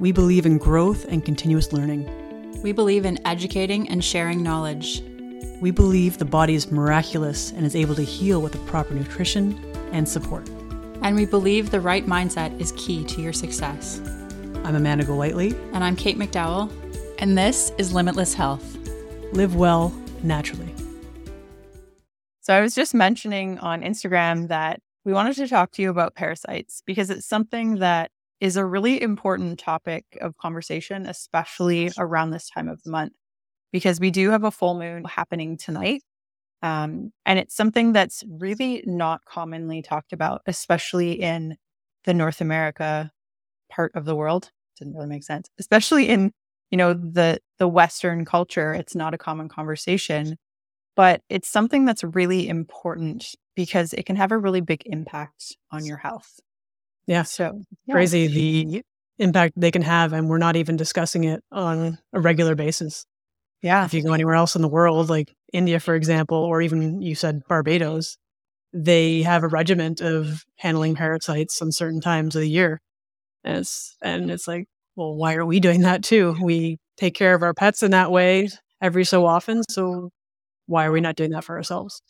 We believe in growth and continuous learning. We believe in educating and sharing knowledge. We believe the body is miraculous and is able to heal with the proper nutrition and support. And we believe the right mindset is key to your success. I'm Amanda Golightly. And I'm Kate McDowell. And this is Limitless Health. Live well naturally. So I was just mentioning on Instagram that we wanted to talk to you about parasites because it's something that is a really important topic of conversation, especially around this time of the month, because we do have a full moon happening tonight. Um, and it's something that's really not commonly talked about, especially in the North America part of the world. Didn't really make sense, especially in you know the the Western culture. It's not a common conversation, but it's something that's really important because it can have a really big impact on your health. Yeah. So yeah. crazy the impact they can have. And we're not even discussing it on a regular basis. Yeah. If you go anywhere else in the world, like India, for example, or even you said Barbados, they have a regiment of handling parasites on certain times of the year. And it's, and it's like, well, why are we doing that too? We take care of our pets in that way every so often. So why are we not doing that for ourselves?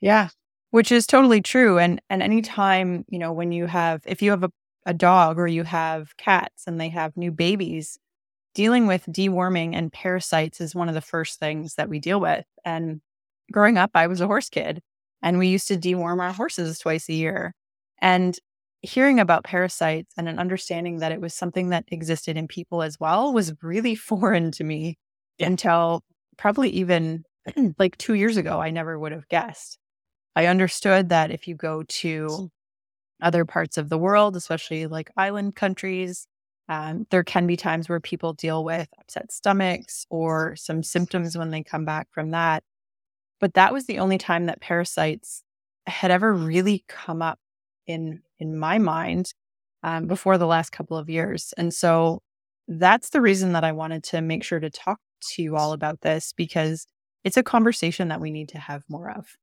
Yeah which is totally true and and anytime you know when you have if you have a, a dog or you have cats and they have new babies dealing with deworming and parasites is one of the first things that we deal with and growing up i was a horse kid and we used to deworm our horses twice a year and hearing about parasites and an understanding that it was something that existed in people as well was really foreign to me until probably even like 2 years ago i never would have guessed I understood that if you go to other parts of the world, especially like island countries, um, there can be times where people deal with upset stomachs or some symptoms when they come back from that. But that was the only time that parasites had ever really come up in in my mind um, before the last couple of years. And so that's the reason that I wanted to make sure to talk to you all about this because it's a conversation that we need to have more of.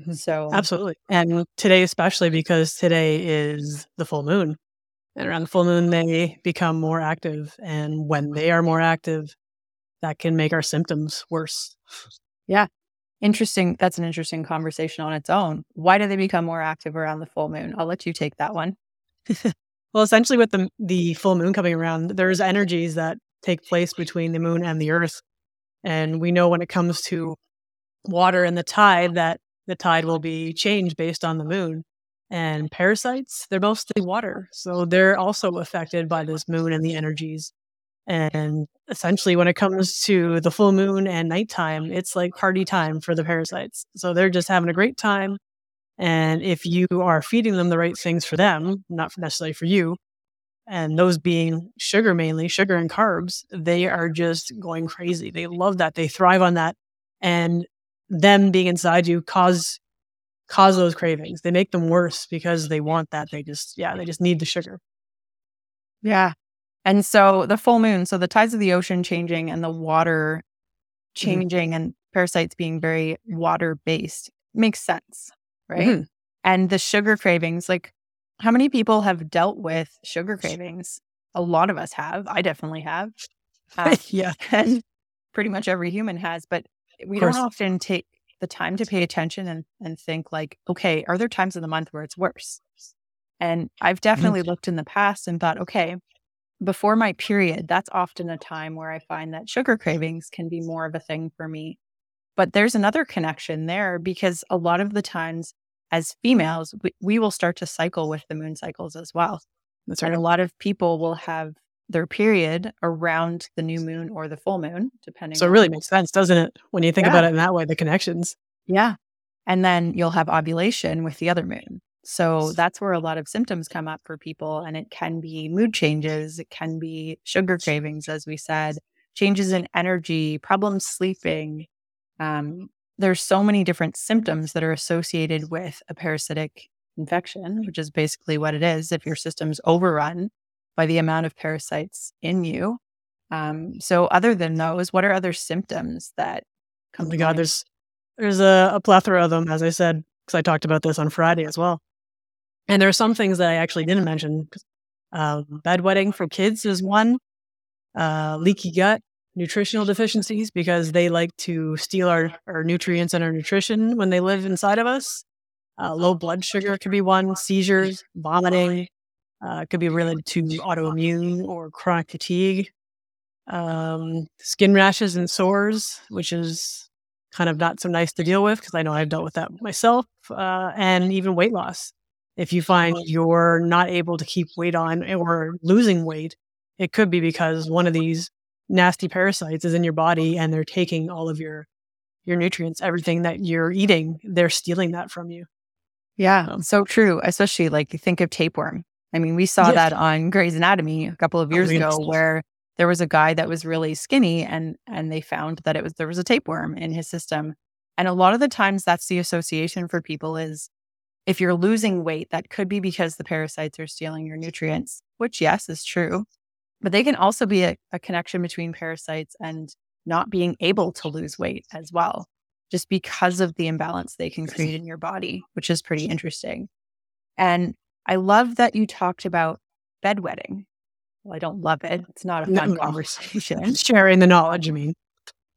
Mm-hmm. So absolutely. And today, especially because today is the full moon. And around the full moon, they become more active. And when they are more active, that can make our symptoms worse. Yeah. Interesting. That's an interesting conversation on its own. Why do they become more active around the full moon? I'll let you take that one. well, essentially, with the, the full moon coming around, there's energies that take place between the moon and the earth. And we know when it comes to water and the tide that the tide will be changed based on the moon. And parasites, they're mostly water. So they're also affected by this moon and the energies. And essentially, when it comes to the full moon and nighttime, it's like party time for the parasites. So they're just having a great time. And if you are feeding them the right things for them, not necessarily for you, and those being sugar mainly, sugar and carbs, they are just going crazy. They love that. They thrive on that. And them being inside you cause cause those cravings. They make them worse because they want that. They just yeah, they just need the sugar. Yeah. And so the full moon, so the tides of the ocean changing and the water mm-hmm. changing mm-hmm. and parasites being very water based makes sense, right? Mm-hmm. And the sugar cravings, like how many people have dealt with sugar cravings? A lot of us have. I definitely have. Yeah. And pretty much every human has. But we don't often take the time to pay attention and, and think like, okay, are there times in the month where it's worse? And I've mm-hmm. definitely mm-hmm. looked in the past and thought, okay, before my period, that's often a time where I find that sugar cravings can be more of a thing for me. But there's another connection there because a lot of the times as females, we, we will start to cycle with the moon cycles as well. That's right. And a lot of people will have their period around the new moon or the full moon, depending. So it really makes sense, doesn't it? When you think yeah. about it in that way, the connections. Yeah. And then you'll have ovulation with the other moon. So that's where a lot of symptoms come up for people. And it can be mood changes, it can be sugar cravings, as we said, changes in energy, problems sleeping. Um, there's so many different symptoms that are associated with a parasitic infection, which is basically what it is. If your system's overrun, by the amount of parasites in you. Um, so, other than those, what are other symptoms that come? Oh my God, there's there's a, a plethora of them, as I said, because I talked about this on Friday as well. And there are some things that I actually didn't mention. Um, bedwetting for kids is one. Uh, leaky gut, nutritional deficiencies because they like to steal our, our nutrients and our nutrition when they live inside of us. Uh, low blood sugar could be one. Seizures, vomiting, uh, could be related to autoimmune or chronic fatigue. Um, skin rashes and sores, which is kind of not so nice to deal with because I know I've dealt with that myself, uh, and even weight loss. If you find you're not able to keep weight on or losing weight, it could be because one of these nasty parasites is in your body and they're taking all of your your nutrients, everything that you're eating, they're stealing that from you. Yeah, so true. Especially like you think of tapeworm. I mean, we saw yeah. that on Grey's Anatomy a couple of oh, years oh, ago where there was a guy that was really skinny and and they found that it was there was a tapeworm in his system. And a lot of the times that's the association for people is if you're losing weight, that could be because the parasites are stealing your nutrients, which yes is true. But they can also be a, a connection between parasites and not being able to lose weight as well, just because of the imbalance they can create in your body, which is pretty interesting. And I love that you talked about bedwetting. Well, I don't love it. It's not a fun no, conversation. Sharing the knowledge, I mean.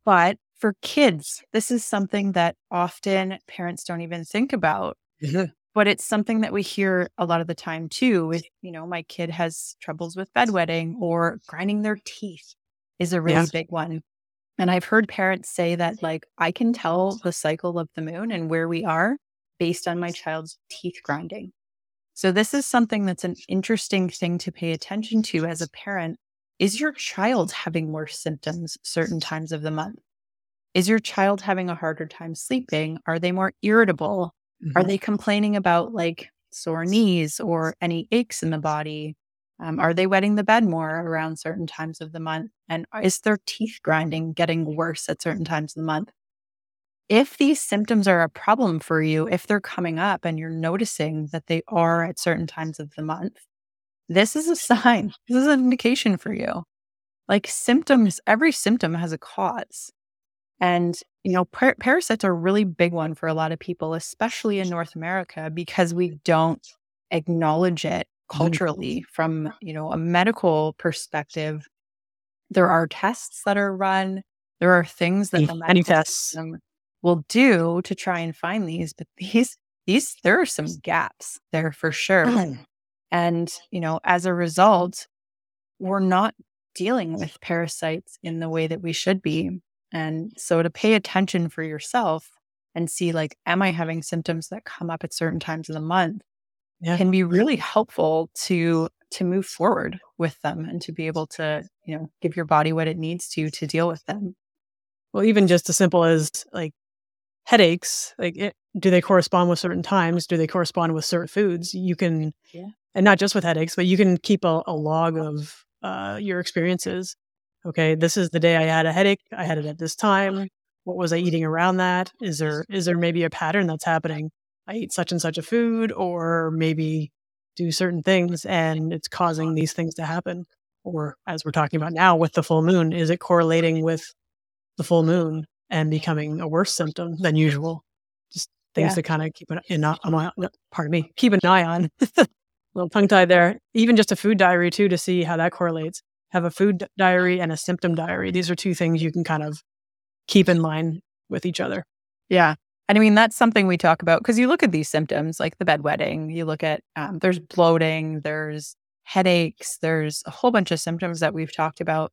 But for kids, this is something that often parents don't even think about. Mm-hmm. But it's something that we hear a lot of the time too. With, you know, my kid has troubles with bedwetting or grinding their teeth is a really yeah. big one. And I've heard parents say that, like, I can tell the cycle of the moon and where we are based on my child's teeth grinding. So, this is something that's an interesting thing to pay attention to as a parent. Is your child having worse symptoms certain times of the month? Is your child having a harder time sleeping? Are they more irritable? Mm-hmm. Are they complaining about like sore knees or any aches in the body? Um, are they wetting the bed more around certain times of the month? And is their teeth grinding getting worse at certain times of the month? If these symptoms are a problem for you, if they're coming up and you're noticing that they are at certain times of the month, this is a sign. This is an indication for you. Like symptoms, every symptom has a cause. And, you know, par- parasites are a really big one for a lot of people, especially in North America, because we don't acknowledge it mm-hmm. culturally from, you know, a medical perspective. There are tests that are run. There are things that the medical tests. System will do to try and find these. But these, these, there are some gaps there for sure. Mm. And, you know, as a result, we're not dealing with parasites in the way that we should be. And so to pay attention for yourself and see, like, am I having symptoms that come up at certain times of the month yeah. can be really helpful to to move forward with them and to be able to you know give your body what it needs to to deal with them well even just as simple as like headaches like it, do they correspond with certain times? Do they correspond with certain foods? You can yeah. and not just with headaches but you can keep a, a log of uh, your experiences. Okay this is the day i had a headache i had it at this time. What was i eating around that? Is there is there maybe a pattern that's happening? I eat such and such a food or maybe do certain things and it's causing these things to happen. Or as we're talking about now with the full moon is it correlating with the full moon and becoming a worse symptom than usual. Just things yeah. to kind of keep an, in, uh, pardon me, keep an eye on. little tongue tie there. Even just a food diary too to see how that correlates. Have a food diary and a symptom diary. These are two things you can kind of keep in line with each other. Yeah. And I mean, that's something we talk about because you look at these symptoms like the bedwetting, you look at um, there's bloating, there's headaches, there's a whole bunch of symptoms that we've talked about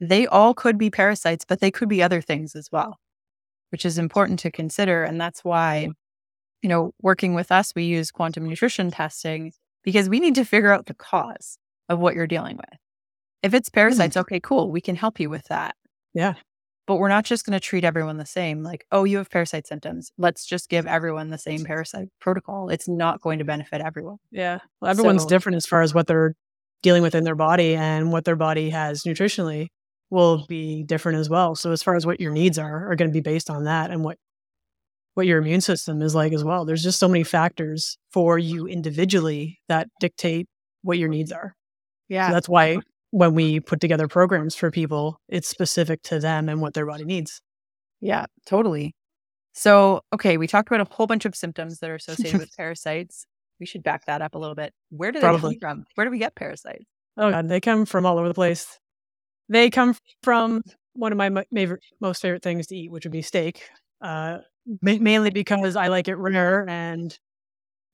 they all could be parasites, but they could be other things as well, which is important to consider. And that's why, you know, working with us, we use quantum nutrition testing because we need to figure out the cause of what you're dealing with. If it's parasites, mm. okay, cool. We can help you with that. Yeah. But we're not just going to treat everyone the same. Like, oh, you have parasite symptoms. Let's just give everyone the same parasite protocol. It's not going to benefit everyone. Yeah. Well, everyone's so, different as far as what they're dealing with in their body and what their body has nutritionally will be different as well. So as far as what your needs are, are going to be based on that and what what your immune system is like as well. There's just so many factors for you individually that dictate what your needs are. Yeah. So that's why when we put together programs for people, it's specific to them and what their body needs. Yeah, totally. So, okay, we talked about a whole bunch of symptoms that are associated with parasites. We should back that up a little bit. Where do Probably. they come from? Where do we get parasites? Oh god, they come from all over the place. They come from one of my favorite, most favorite things to eat, which would be steak. Uh, ma- mainly because I like it rare, and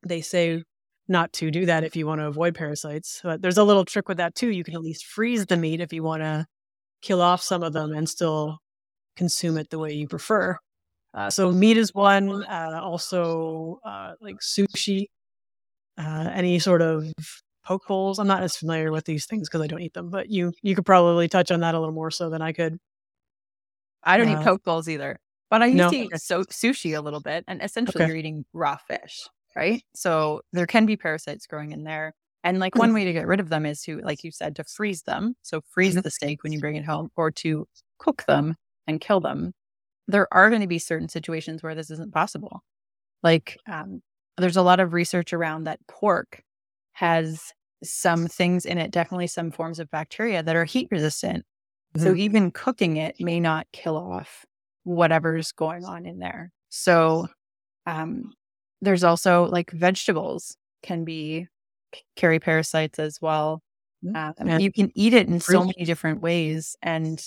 they say not to do that if you want to avoid parasites. But there's a little trick with that too. You can at least freeze the meat if you want to kill off some of them and still consume it the way you prefer. Uh, so meat is one. Uh, also, uh, like sushi, uh, any sort of poke bowls. I'm not as familiar with these things because I don't eat them, but you you could probably touch on that a little more so than I could. I don't Uh, eat poke bowls either, but I used no? to eat so- sushi a little bit, and essentially Okay. you're eating raw fish, right? So there can be parasites growing in there. And like one way to get rid of them is to, like you said, to freeze them. So freeze Mhm. the steak when you bring it home, or to cook them and kill them. There are going to be certain situations where this isn't possible. Like um, there's a lot of research around that pork has some things in it, definitely some forms of bacteria that are heat resistant. So even cooking it may not kill off whatever's going on in there. So um, there's also like vegetables can be carry parasites as well. Mm, Um, and you can eat it in so many different ways, and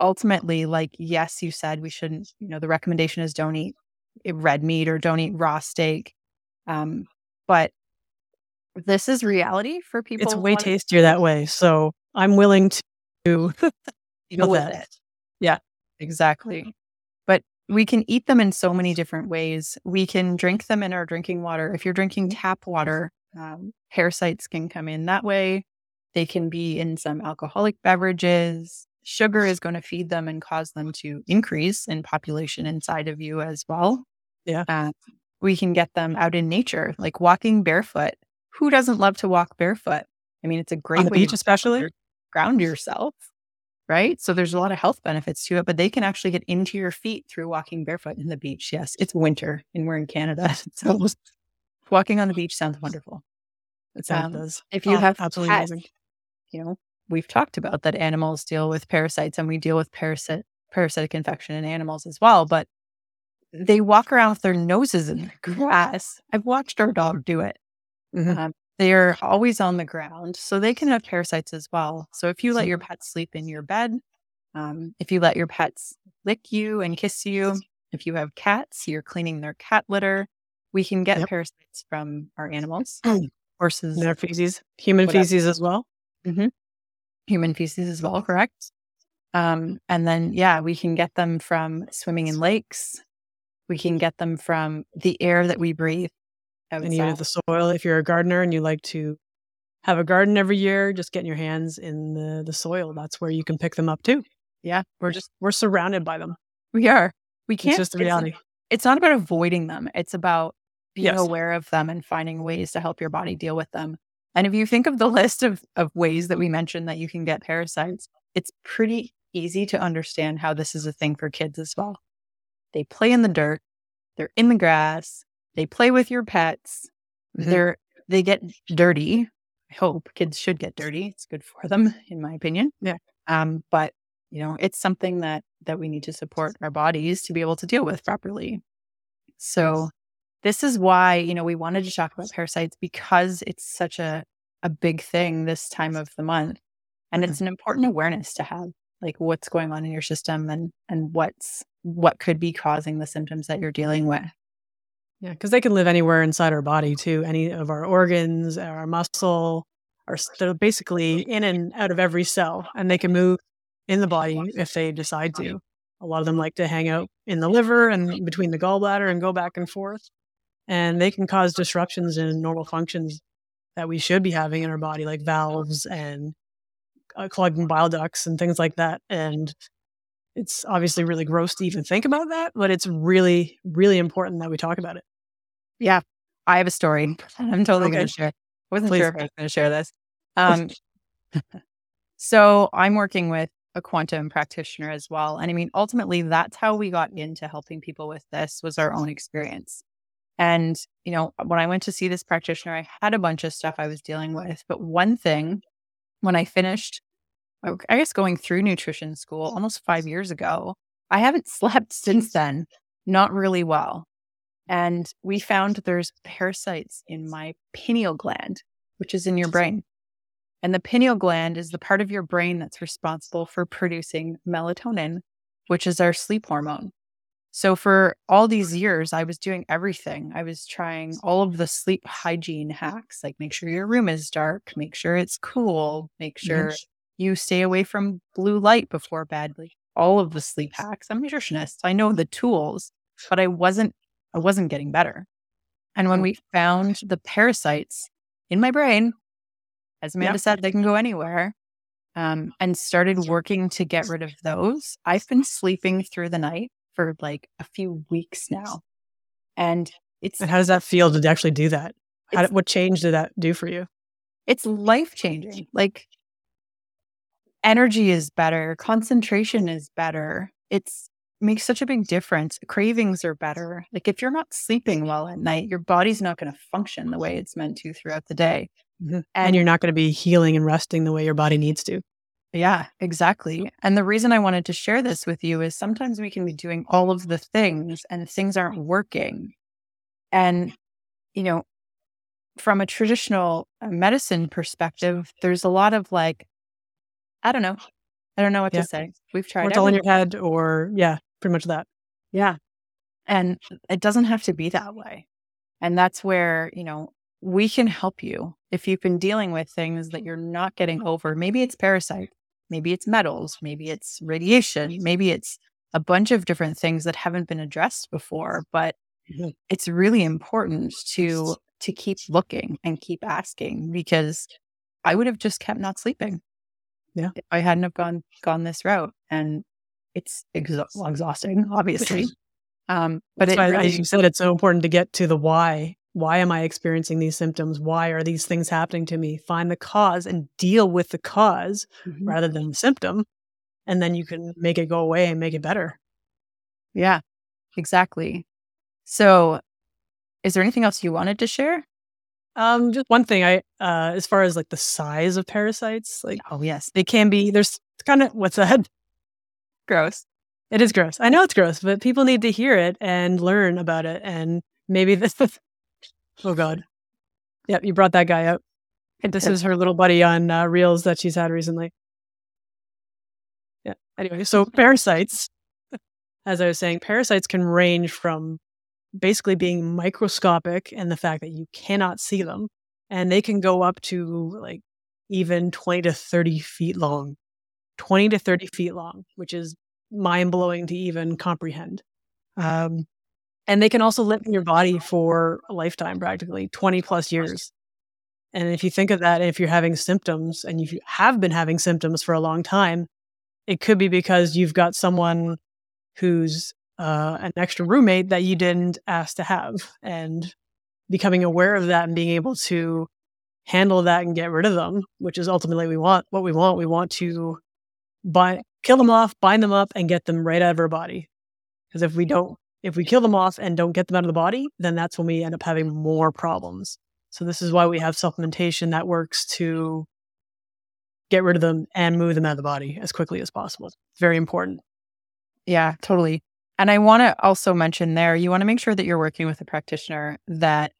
ultimately, like yes, you said we shouldn't. You know, the recommendation is don't eat eh, red meat or don't eat raw steak. Um, but this is reality for people. It's way tastier that way. So I'm willing to deal with that. it. Yeah. Exactly. But we can eat them in so many different ways. We can drink them in our drinking water. If you're drinking tap water, um, parasites can come in that way. They can be in some alcoholic beverages. Sugar is going to feed them and cause them to increase in population inside of you as well. Yeah. Uh, we can get them out in nature, like walking barefoot. Who doesn't love to walk barefoot? I mean, it's a great way beach, especially. ground yourself, right? So there's a lot of health benefits to it, but they can actually get into your feet through walking barefoot in the beach. Yes, it's winter and we're in Canada. So walking on the beach sounds wonderful. It sounds Um. If you Oh, have absolutely pets, amazing. you know, we've talked about that animals deal with parasites and we deal with parasit parasitic infection in animals as well, but they walk around with their noses in the grass. I've watched our dog do it. Mhm. Um, they are always on the ground, so they can have parasites as well. So if you let your pet sleep in your bed, um, if you let your pets lick you and kiss you, if you have cats, you're cleaning their cat litter. We can get Yep. parasites from our animals, horses, Their feces, human Whatever. feces as well. human feces as well, correct? Um, and then, yeah, we can get them from swimming in lakes. We can get them from the air that we breathe. And even outside. the soil. If you're a gardener and you like to have a garden every year, just getting your hands in the, the soil. That's where you can pick them up too. yeah, We're just we're surrounded by them. we are. We can't. It's just the reality. it's not about avoiding them. It's about being Yes. aware of them and finding ways to help your body deal with them. And if you think of the list of, of ways that we mentioned that you can get parasites, it's pretty easy to understand how this is a thing for kids as well. They play in the dirt, they're in the grass, they play with your pets, Mhm. they're they get dirty. I hope kids should get dirty. It's good for them, in my opinion. Yeah. Um, but you know, it's something that that we need to support our bodies to be able to deal with properly. So this is why, you know, we wanted to talk about parasites because it's such a a big thing this time of the month. And it's an important awareness to have, like what's going on in your system and and what's what could be causing the symptoms that you're dealing with. Yeah, because they can live anywhere inside our body too. Any of our organs, our muscle, are they're basically in and out of every cell, and they can move in the body if they decide to. A lot of them like to hang out in the liver and between the gallbladder and go back and forth, and they can cause disruptions in normal functions that we should be having in our body, like valves and uh, clogging bile ducts and things like that. And it's obviously really gross to even think about that, but it's really, really important that we talk about it. Yeah. I have a story that I'm totally Okay. going to share. I wasn't Please. sure if I was going to share this. Um, so I'm working with a quantum practitioner as well. And I mean, ultimately, that's how we got into helping people with this was our own experience. And, you know, when I went to see this practitioner, I had a bunch of stuff I was dealing with. But one thing, when I finished, I I guess going through nutrition school almost five years ago, I haven't slept since then, not really well. And we found there's parasites in my pineal gland, which is in your brain. And the pineal gland is the part of your brain that's responsible for producing melatonin, which is our sleep hormone. So for all these years, I was doing everything. I was trying all of the sleep hygiene hacks, like make sure your room is dark, make sure it's cool, make sure yes. you stay away from blue light before bed, like all of the sleep hacks. I'm a nutritionist. I know the tools, but I wasn't I wasn't getting better. And when we found the parasites in my brain, as Amanda yep. said, they can go anywhere. Um, and started working to get rid of those. I've been sleeping through the night for like a few weeks now. And it's. And how does that feel to actually do that? How, what change did that do for you? It's life changing. Like energy is better, concentration is better. It's makes such a big difference. Cravings are better. Like if you're not sleeping well at night, your body's not going to function the way it's meant to throughout the day. Mm-hmm. And, and, you're not going to be healing and resting the way your body needs to. Yeah, exactly. And the reason I wanted to share this with you is sometimes we can be doing all of the things and things aren't working. And, you know, from a traditional uh, medicine perspective, there's a lot of like, I don't know. I don't know what yeah. to say. We've tried. Or it's all in your head, or yeah, pretty much that. Yeah. And it doesn't have to be that way. And that's where, you know, we can help you if you've been dealing with things that you're not getting over. Maybe it's parasite, Maybe it's metals, maybe it's radiation, maybe it's a bunch of different things that haven't been addressed before, but mm-hmm. it's really important to to keep looking and keep asking because I would have just kept not sleeping. Yeah. I hadn't have gone gone this route and it's exha- exhausting, obviously. Um, but it really, as you said, it's so important to get to the why why am I experiencing these symptoms? Why are these things happening to me? Find the cause and deal with the because mm-hmm. rather than the symptom. And then you can make it go away and make it better. Yeah, exactly. So, is there anything else you wanted to share? Um, just one thing. I, uh, as far as like the size of parasites, like oh yes, they can be. There's kind of what's that? Gross. It is gross. I know it's gross, but people need to hear it and learn about it. And maybe this Oh God. Yep, you brought that guy up. And this is her little buddy on uh, Reels that she's had recently. Yeah. Anyway, so parasites, as I was saying, parasites can range from basically being microscopic and the fact that you cannot see them, and they can go up to like even 20 to 30 feet long. 20 to 30 feet long, which is mind blowing to even comprehend. Um, and they can also live in your body for a lifetime, practically 20 plus years. And if you think of that, if you're having symptoms and you have been having symptoms for a long time, it could be because you've got someone who's uh, an extra roommate that you didn't ask to have. And becoming aware of that and being able to handle that and get rid of them, which is ultimately we want what we want. We want to bind, kill them off, bind them up, and get them right out of our body. Because if we don't if we kill them off and don't get them out of the body, then that's when we end up having more problems. So this is why we have supplementation that works to get rid of them and move them out of the body as quickly as possible. It's very important. Yeah, totally. And I want to also mention there, you want to make sure that you're working with a practitioner that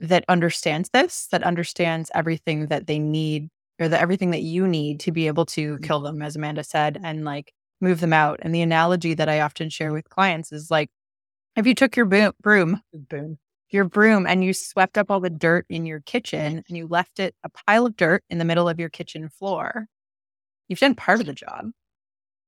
that understands this, that understands everything that they need or the everything that you need to be able to mm-hmm. kill them, as Amanda said, and like move them out. And the analogy that I often share with clients is like, if you took your boom, broom, boom, your broom, and you swept up all the dirt in your kitchen and you left it a pile of dirt in the middle of your kitchen floor, you've done part of the job.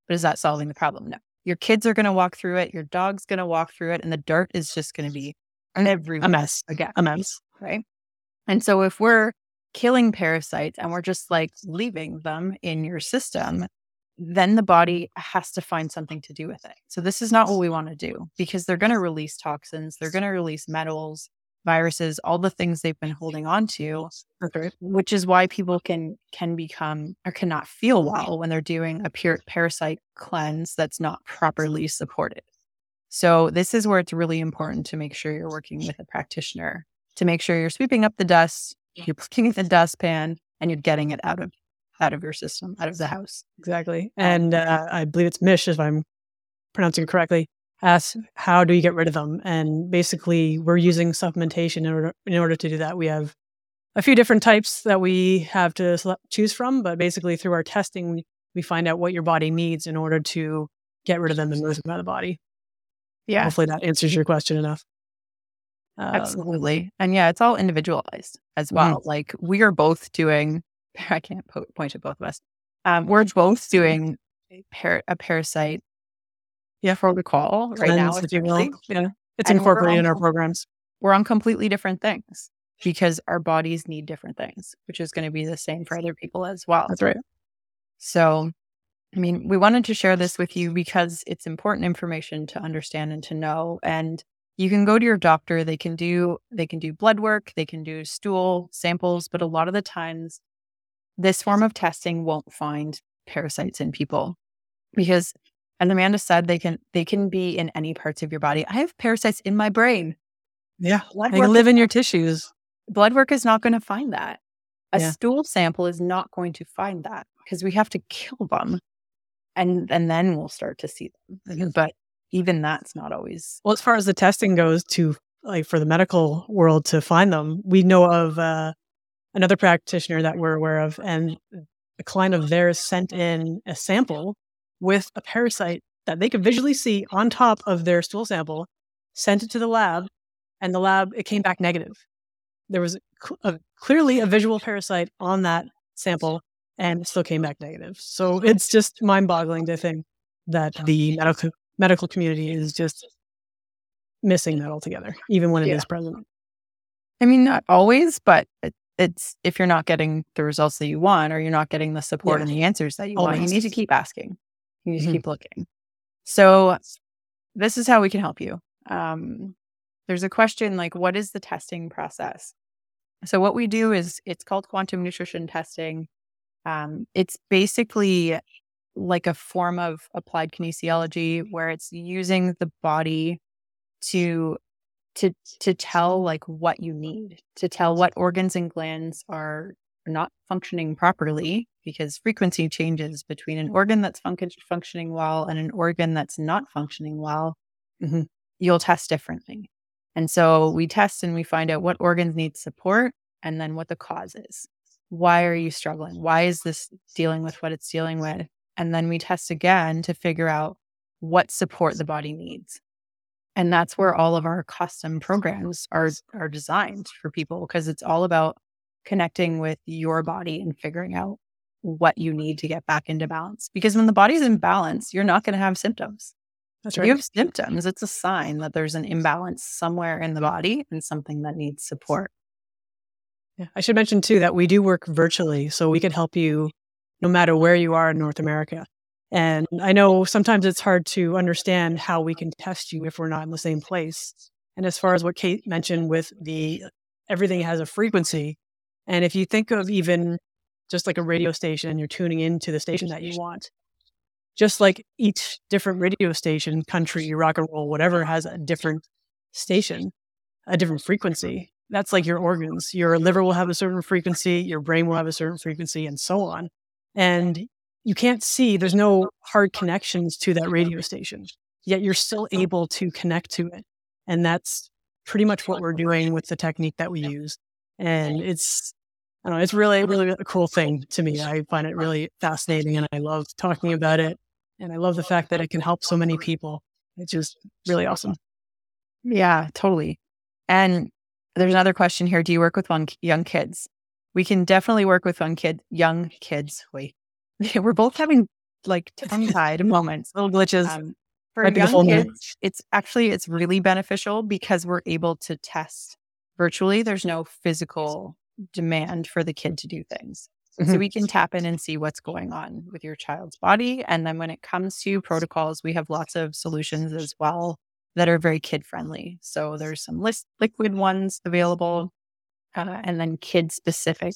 But is that solving the problem? No. Your kids are going to walk through it. Your dog's going to walk through it, and the dirt is just going to be everywhere. A mess. Again, a mess. Right. And so if we're killing parasites and we're just like leaving them in your system, then the body has to find something to do with it. So this is not what we want to do because they're going to release toxins, they're going to release metals, viruses, all the things they've been holding on to. Okay. Which is why people can can become or cannot feel well when they're doing a pure parasite cleanse that's not properly supported. So this is where it's really important to make sure you're working with a practitioner to make sure you're sweeping up the dust, you're putting it in the dustpan, and you're getting it out of out of your system, out of the house. Exactly. And uh, I believe it's Mish, if I'm pronouncing it correctly, asks, how do you get rid of them? And basically, we're using supplementation in order, in order to do that. We have a few different types that we have to select, choose from, but basically, through our testing, we find out what your body needs in order to get rid of them and move them out of the body. Yeah. Hopefully, that answers your question enough. Um, Absolutely. And yeah, it's all individualized as mm-hmm. well. Mm-hmm. Like we are both doing, I can't po- point at both of us. Um, we're both doing par- a parasite yeah. protocol right Cleanse, now. Yeah. It's and incorporated in our programs. We're on completely different things because our bodies need different things, which is going to be the same for other people as well. That's right. So, I mean, we wanted to share this with you because it's important information to understand and to know. And you can go to your doctor they can do they can do blood work they can do stool samples but a lot of the times this form of testing won't find parasites in people because as amanda said they can they can be in any parts of your body. I have parasites in my brain. Yeah blood they live in your tissues. blood work is not going to find that. A yeah. stool sample is not going to find that because we have to kill them and and then we'll start to see them. But even that's not always well as far as the testing goes to like for the medical world to find them we know of uh, another practitioner that we're aware of and a client of theirs sent in a sample with a parasite that they could visually see on top of their stool sample sent it to the lab and the lab it came back negative. There was a, a, clearly a visual parasite on that sample and it still came back negative. So it's just mind-boggling to think that the medical medical community is just missing that altogether, even when it yeah. is present. I mean, not always, but it, it's if you're not getting the results that you want or you're not getting the support yeah. and the answers that you Always. want, you need to keep asking. You need mm-hmm. to keep looking. So, this is how we can help you. Um, there's a question like, what is the testing process? So, what we do is it's called quantum nutrition testing. Um, it's basically like a form of applied kinesiology where it's using the body to to to tell like what you need to tell what organs and glands are not functioning properly because frequency changes between an organ that's fun- functioning well and an organ that's not functioning well. Mm-hmm. you'll test differently. And so we test and we find out what organs need support and then what the cause is. Why are you struggling? Why is this dealing with what it's dealing with and then we test again to figure out what support the body needs. And that's where all of our custom programs are are designed for people because it's all about connecting with your body and figuring out what you need to get back into balance. Because when the body's in balance, you're not going to have symptoms. That's right. If you have symptoms, it's a sign that there's an imbalance somewhere in the body and something that needs support. Yeah. I should mention too that we do work virtually. So we can help you no matter where you are in North America. And I know sometimes it's hard to understand how we can test you if we're not in the same place. And as far as what Kate mentioned with the everything has a frequency. And if you think of even just like a radio station, you're tuning into the station that you want. Just like each different radio station, country, rock and roll, whatever, has a different station, a different frequency. That's like your organs. Your liver will have a certain frequency, your brain will have a certain frequency, and so on and you can't see there's no hard connections to that radio station yet you're still oh. able to connect to it and that's pretty much what we're doing with the technique that we use and it's I don't know, it's really, really a cool thing to me. I find it really fascinating and I love talking about it. And I love the fact that it can help so many people. It's just really awesome. Yeah, totally. And there's another question here. Do you work with young kids? We can definitely work with young kid, young kids. Wait, we're both having like tongue tied moments, little glitches. Um, for young kids, it's actually it's really beneficial because we're able to test virtually. There's no physical demand for the kid to do things. Mm-hmm. So we can tap in and see what's going on with your child's body. And then when it comes to protocols, we have lots of solutions as well that are very kid friendly. So there's some list liquid ones available uh, and then kid specific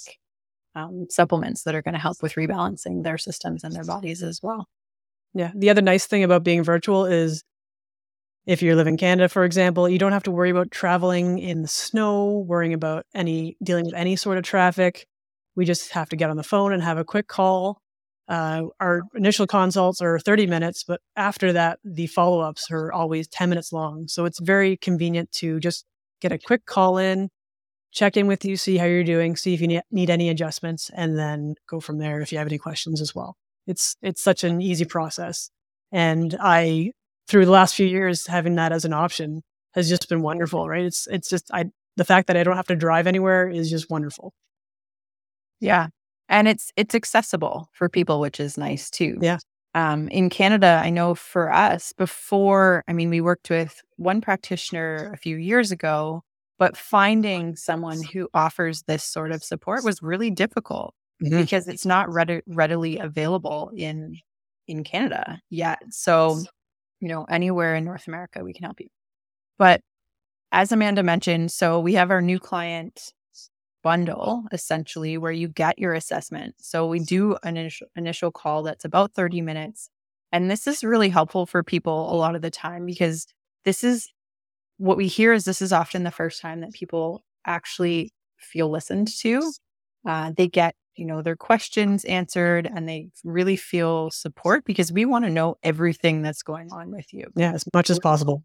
um, supplements that are going to help with rebalancing their systems and their bodies as well. Yeah. The other nice thing about being virtual is if you live in Canada, for example, you don't have to worry about traveling in the snow, worrying about any dealing with any sort of traffic. We just have to get on the phone and have a quick call. Uh, our initial consults are 30 minutes, but after that, the follow ups are always 10 minutes long. So it's very convenient to just get a quick call in, check in with you, see how you're doing, see if you need any adjustments, and then go from there if you have any questions as well. It's it's such an easy process, and I through the last few years having that as an option has just been wonderful. Right? It's it's just I the fact that I don't have to drive anywhere is just wonderful. Yeah, and it's it's accessible for people, which is nice too. Yeah. Um, in Canada, I know for us before, I mean, we worked with one practitioner a few years ago but finding someone who offers this sort of support was really difficult mm-hmm. because it's not readi- readily available in in Canada yet. So, you know, anywhere in North America, we can help you. But as Amanda mentioned, so we have our new client bundle essentially where you get your assessment. So we do an initial, initial call that's about 30 minutes. And this is really helpful for people a lot of the time because this is what we hear is this is often the first time that people actually feel listened to. Uh, they get, you know, their questions answered and they really feel support because we want to know everything that's going on with you. Yeah, as much as possible.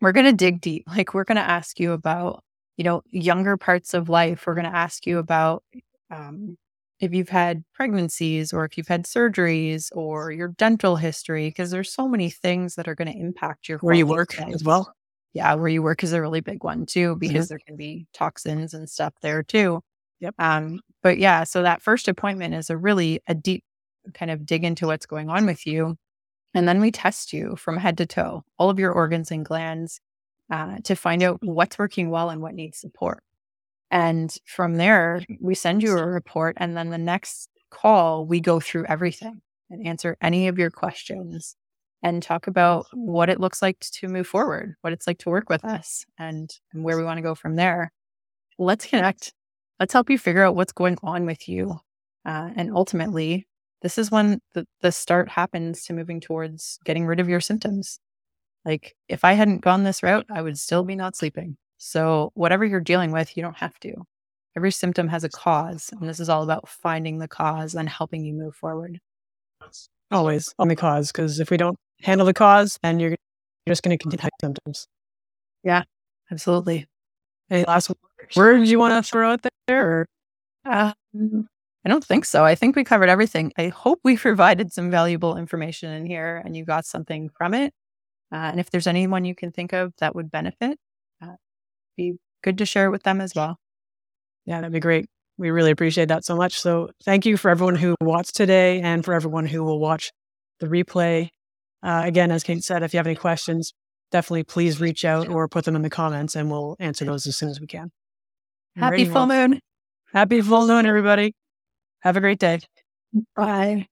We're going to dig deep. Like, we're going to ask you about, you know, younger parts of life. We're going to ask you about um, if you've had pregnancies or if you've had surgeries or your dental history, because there's so many things that are going to impact your where you work as well yeah, where you work is a really big one too, because mm-hmm. there can be toxins and stuff there too. Yep. Um, but yeah, so that first appointment is a really a deep kind of dig into what's going on with you. And then we test you from head to toe, all of your organs and glands, uh, to find out what's working well and what needs support. And from there, we send you a report. And then the next call, we go through everything and answer any of your questions and talk about what it looks like to move forward, what it's like to work with us, and, and where we want to go from there. Let's connect. Let's help you figure out what's going on with you. Uh, and ultimately, this is when the, the start happens to moving towards getting rid of your symptoms. Like, if I hadn't gone this route, I would still be not sleeping. So, whatever you're dealing with, you don't have to. Every symptom has a cause. And this is all about finding the cause and helping you move forward. Always on the cause, because if we don't handle the cause, and you're, you're just going to continue symptoms. Yeah, absolutely. Any last words you want to throw out there? Or? Uh, I don't think so. I think we covered everything. I hope we provided some valuable information in here and you got something from it. Uh, and if there's anyone you can think of that would benefit, uh, be good to share with them as well. Yeah, that'd be great. We really appreciate that so much. So thank you for everyone who watched today and for everyone who will watch the replay. Uh, again, as Kate said, if you have any questions, definitely please reach out or put them in the comments and we'll answer those as soon as we can. Happy full moon. Happy full moon, everybody. Have a great day. Bye.